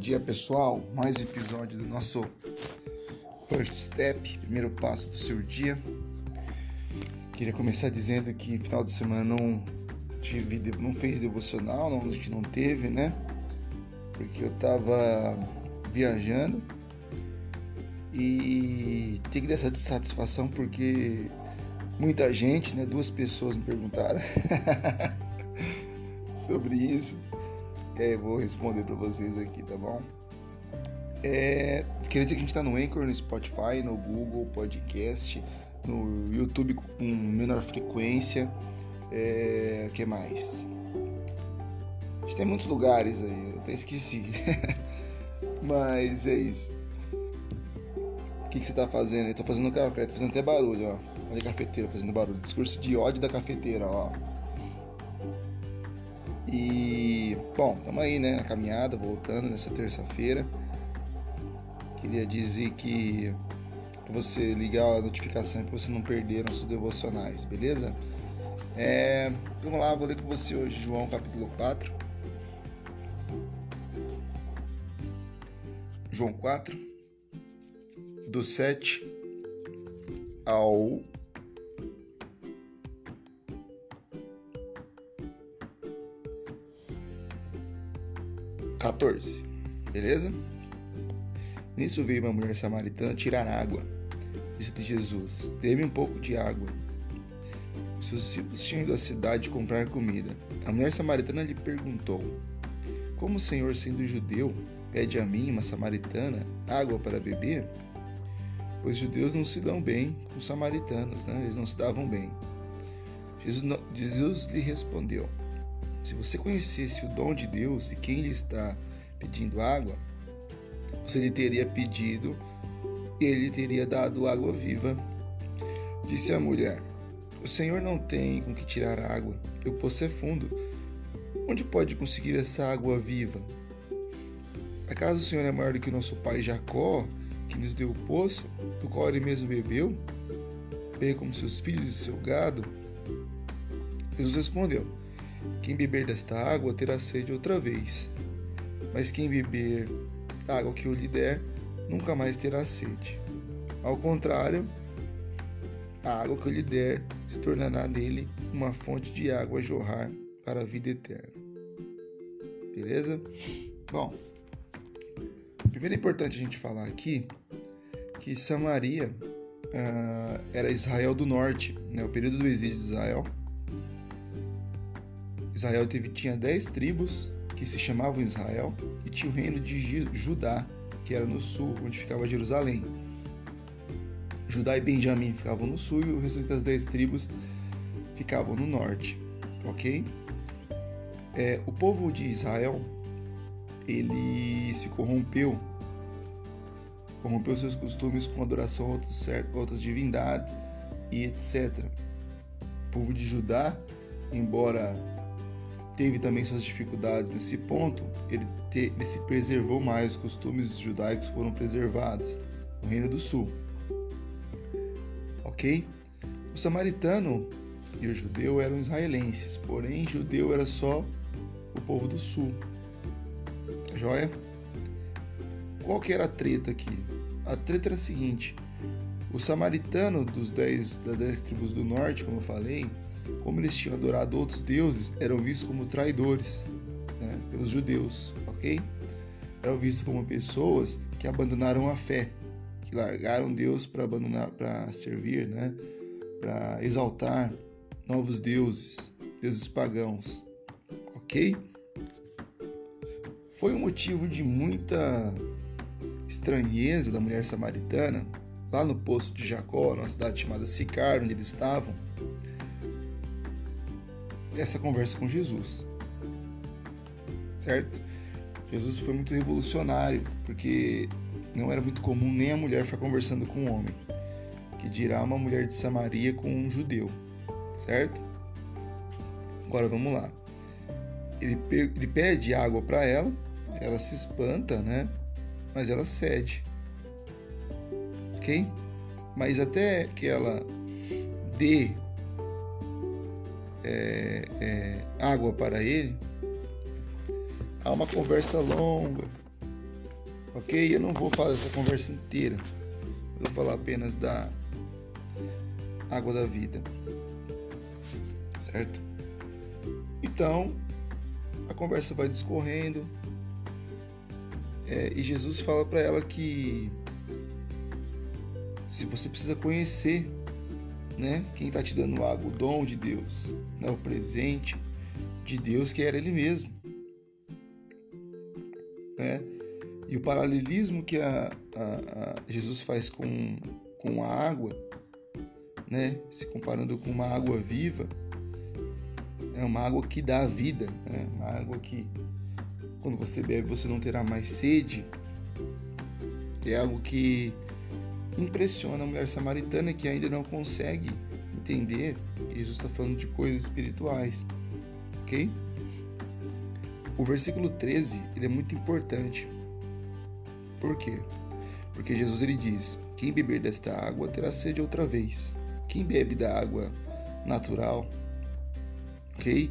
dia pessoal, mais um episódio do nosso First Step, primeiro passo do seu dia. Queria começar dizendo que final de semana não tive, não fez devocional, não, a gente não teve, né? Porque eu tava viajando e tem que dar essa satisfação porque muita gente, né? Duas pessoas me perguntaram sobre isso é, vou responder para vocês aqui, tá bom? É, queria dizer que a gente está no Anchor, no Spotify, no Google Podcast, no YouTube com menor frequência. É, que mais? A gente tem muitos lugares aí, eu até esqueci. Mas é isso. O que, que você está fazendo? Eu tô fazendo café, tô fazendo até barulho, ó. Olha a cafeteira fazendo barulho. Discurso de ódio da cafeteira, ó. E, bom, estamos aí, né, na caminhada, voltando nessa terça-feira. Queria dizer que você ligar a notificação para você não perder nossos devocionais, beleza? É, vamos lá, vou ler com você hoje João capítulo 4. João 4, do 7 ao 14. Beleza? Nisso veio uma mulher samaritana tirar água. Disse Jesus: Dê-me um pouco de água. Os seus discípulos tinham ido à cidade comprar comida. A mulher samaritana lhe perguntou: Como o Senhor, sendo judeu, pede a mim, uma samaritana, água para beber? Pois judeus não se dão bem com os samaritanos, né? eles não se davam bem. Jesus, Jesus lhe respondeu: se você conhecesse o dom de Deus e quem lhe está pedindo água, você lhe teria pedido e ele teria dado água viva. Disse a mulher: O Senhor não tem com que tirar água, e o poço é fundo. Onde pode conseguir essa água viva? Acaso o Senhor é maior do que o nosso pai Jacó, que nos deu o poço, do qual ele mesmo bebeu, bem como seus filhos e seu gado? Jesus respondeu: quem beber desta água terá sede outra vez, mas quem beber da água que eu lhe der nunca mais terá sede. Ao contrário, a água que eu lhe der se tornará nele uma fonte de água a jorrar para a vida eterna. Beleza? Bom, primeiro é importante a gente falar aqui que Samaria uh, era Israel do Norte, né, o período do exílio de Israel Israel teve, tinha dez tribos que se chamavam Israel e tinha o reino de Judá, que era no sul, onde ficava Jerusalém. Judá e Benjamim ficavam no sul e o restante das dez tribos ficavam no norte, ok? É, o povo de Israel ele se corrompeu, corrompeu seus costumes com adoração a outros, outras divindades e etc. O povo de Judá, embora teve também suas dificuldades nesse ponto, ele, te, ele se preservou mais, os costumes judaicos foram preservados no Reino do Sul. Ok? O samaritano e o judeu eram israelenses, porém judeu era só o povo do sul. Joia? Qual que era a treta aqui? A treta era a seguinte: o samaritano dos dez, das dez tribos do norte, como eu falei, como eles tinham adorado outros deuses, eram vistos como traidores né, pelos judeus, ok? Eram vistos como pessoas que abandonaram a fé, que largaram Deus para abandonar, para servir, né, para exaltar novos deuses, deuses pagãos, ok? Foi um motivo de muita estranheza da mulher samaritana lá no poço de Jacó, numa cidade chamada Sicar, onde eles estavam essa conversa com Jesus. Certo? Jesus foi muito revolucionário, porque não era muito comum nem a mulher ficar conversando com um homem, que dirá uma mulher de Samaria com um judeu, certo? Agora vamos lá. Ele, ele pede água para ela, ela se espanta, né? Mas ela cede, ok? Mas até que ela dê é, é, água para ele, há uma conversa longa Ok? Eu não vou falar essa conversa inteira. Eu vou falar apenas da água da vida. Certo? Então, a conversa vai discorrendo. É, e Jesus fala para ela que se você precisa conhecer né, quem está te dando água, o dom de Deus, né, o presente de Deus que era Ele mesmo. Né? E o paralelismo que a, a, a Jesus faz com, com a água, né, se comparando com uma água viva, é uma água que dá vida, né? uma água que quando você bebe você não terá mais sede. É algo que impressiona a mulher samaritana que ainda não consegue entender que Jesus está falando de coisas espirituais, ok? O versículo 13 ele é muito importante. Por quê? Porque Jesus ele diz: Quem beber desta água terá sede outra vez. Quem bebe da água natural ok?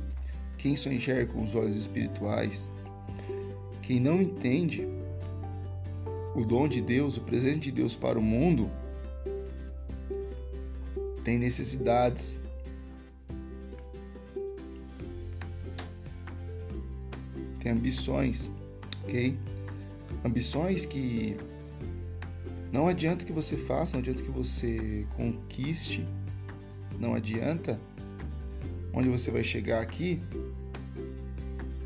Quem só enxerga com os olhos espirituais, quem não entende o dom de Deus, o presente de Deus para o mundo, tem necessidades. Tem ambições, ok? Ambições que não adianta que você faça, não adianta que você conquiste, não adianta onde você vai chegar aqui,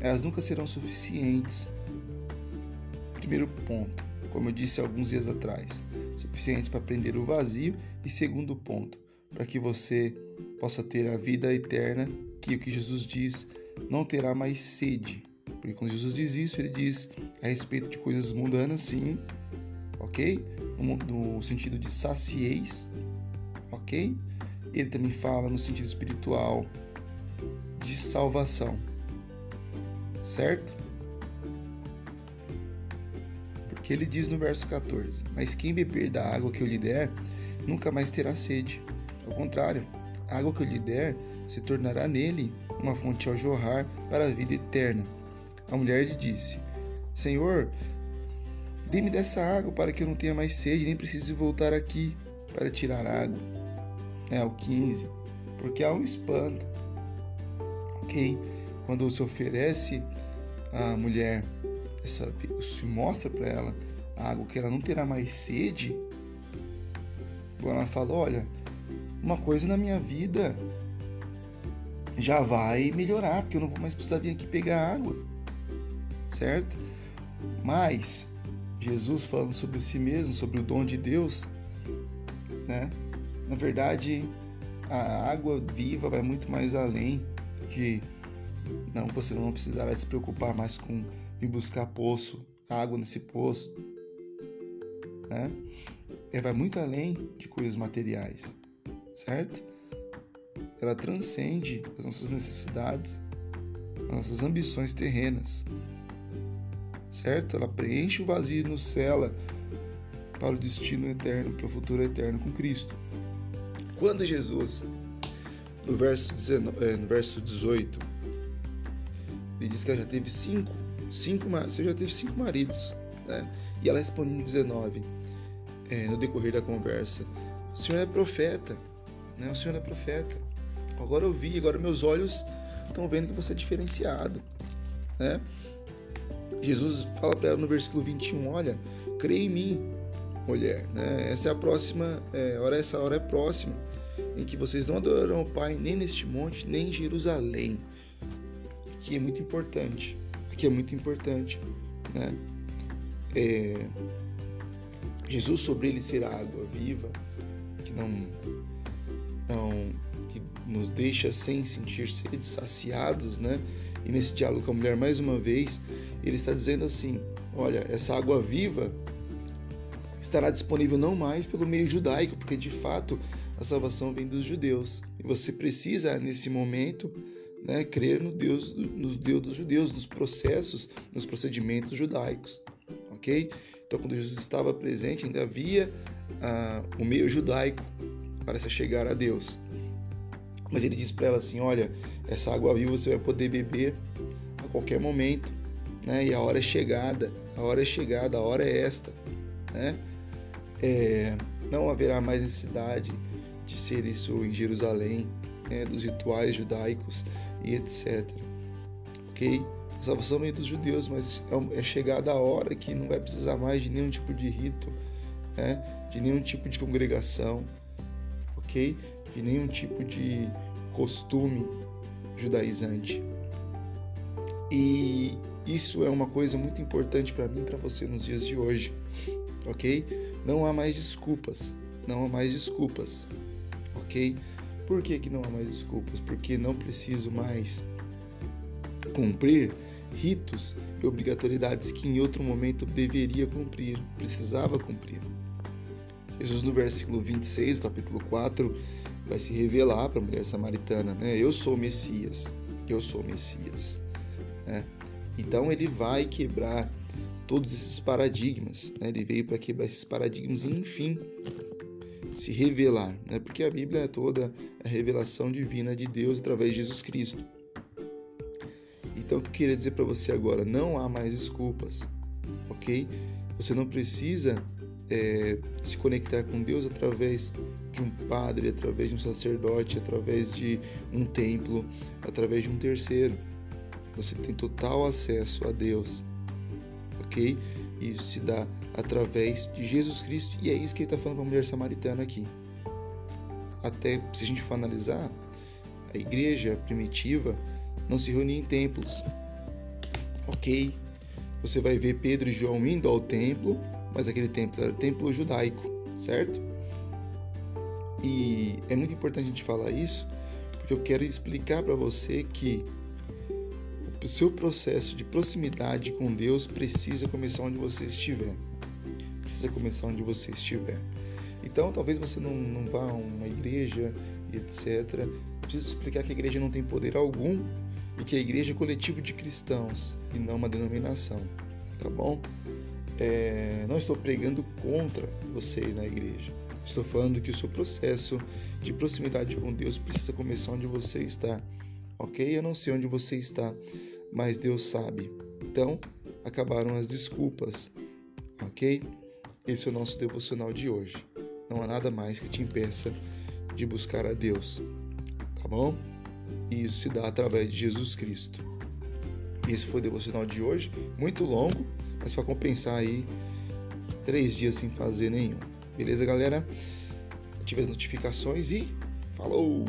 elas nunca serão suficientes. Primeiro ponto, como eu disse alguns dias atrás, suficientes para prender o vazio. E segundo ponto, para que você possa ter a vida eterna, que o que Jesus diz, não terá mais sede. Porque quando Jesus diz isso, ele diz a respeito de coisas mundanas, sim, ok? No, no sentido de sacieis, ok? Ele também fala no sentido espiritual, de salvação. Certo? Porque ele diz no verso 14: Mas quem beber da água que eu lhe der, nunca mais terá sede. Ao contrário, a água que eu lhe der se tornará nele uma fonte ao jorrar para a vida eterna. A mulher lhe disse: Senhor, dê-me dessa água para que eu não tenha mais sede, nem precise voltar aqui para tirar água. É o 15. Porque há um espanto ok? Quando se oferece à mulher, essa, se mostra para ela a água que ela não terá mais sede, ela fala: Olha, uma coisa na minha vida já vai melhorar, porque eu não vou mais precisar vir aqui pegar água, certo? Mas Jesus falando sobre si mesmo, sobre o dom de Deus, né? Na verdade, a água viva vai muito mais além que não, você não precisará se preocupar mais com vir buscar poço, água nesse poço. Né? Ela vai muito além de coisas materiais, certo? Ela transcende as nossas necessidades, as nossas ambições terrenas, certo? Ela preenche o vazio e nos cela para o destino eterno, para o futuro eterno com Cristo. Quando Jesus no verso, 19, é, no verso 18, ele diz que ela já teve cinco, cinco você já teve cinco maridos, né? E ela responde no 19, é, no decorrer da conversa, o senhor é profeta, né? O senhor é profeta. Agora eu vi, agora meus olhos estão vendo que você é diferenciado, né? Jesus fala para ela no versículo 21, olha, creia em mim, mulher, né? Essa é a próxima, é, hora, essa hora é próxima em que vocês não adorarão o Pai nem neste monte, nem em Jerusalém. Aqui é muito importante. Aqui é muito importante, né? É, Jesus sobre ele ser a água viva, que não, não que nos deixa sem sentir sede, saciados, né? E nesse diálogo com a mulher, mais uma vez, ele está dizendo assim: olha, essa água viva estará disponível não mais pelo meio judaico, porque de fato a salvação vem dos judeus. E você precisa, nesse momento, né, crer no Deus, no Deus dos judeus, nos processos, nos procedimentos judaicos. Ok? Então, quando Jesus estava presente, ainda havia ah, o meio judaico para se chegar a Deus. Mas ele diz para ela assim: Olha, essa água viva você vai poder beber a qualquer momento, né? e a hora é chegada. a hora é chegada, a hora é esta. Né? É, não haverá mais necessidade de ser isso em Jerusalém, né, dos rituais judaicos e etc. Ok? A salvação vem dos judeus, mas é, é chegada a hora que não vai precisar mais de nenhum tipo de rito, né, de nenhum tipo de congregação, ok? De nenhum tipo de costume judaizante. E isso é uma coisa muito importante para mim e para você nos dias de hoje, ok? Não há mais desculpas, não há mais desculpas, ok? Por que, que não há mais desculpas? Porque não preciso mais cumprir ritos e obrigatoriedades que em outro momento deveria cumprir, precisava cumprir. Jesus, no versículo 26, capítulo 4, vai se revelar para a mulher samaritana, né? Eu sou o Messias, eu sou o Messias, né? Então ele vai quebrar todos esses paradigmas, né? Ele veio para quebrar esses paradigmas e, enfim, se revelar, né? Porque a Bíblia é toda a revelação divina de Deus através de Jesus Cristo. Então, o que eu queria dizer para você agora, não há mais desculpas, ok? Você não precisa é, se conectar com Deus através de um padre, através de um sacerdote, através de um templo, através de um terceiro. Você tem total acesso a Deus, ok? Isso se dá através de Jesus Cristo e é isso que ele está falando para a mulher samaritana aqui. Até se a gente for analisar, a igreja primitiva não se reunia em templos, ok? Você vai ver Pedro e João indo ao templo, mas aquele templo era templo judaico, certo? E é muito importante a gente falar isso, porque eu quero explicar para você que o seu processo de proximidade com Deus precisa começar onde você estiver. Precisa começar onde você estiver. Então, talvez você não, não vá a uma igreja, etc. Eu preciso explicar que a igreja não tem poder algum e que a igreja é coletivo de cristãos e não uma denominação, tá bom? É, não estou pregando contra você na igreja. Estou falando que o seu processo de proximidade com Deus precisa começar onde você está, ok? Eu não sei onde você está, mas Deus sabe. Então, acabaram as desculpas, ok? Esse é o nosso devocional de hoje. Não há nada mais que te impeça de buscar a Deus, tá bom? E isso se dá através de Jesus Cristo. Esse foi o devocional de hoje, muito longo, mas para compensar aí três dias sem fazer nenhum. Beleza, galera? Ative as notificações e falou!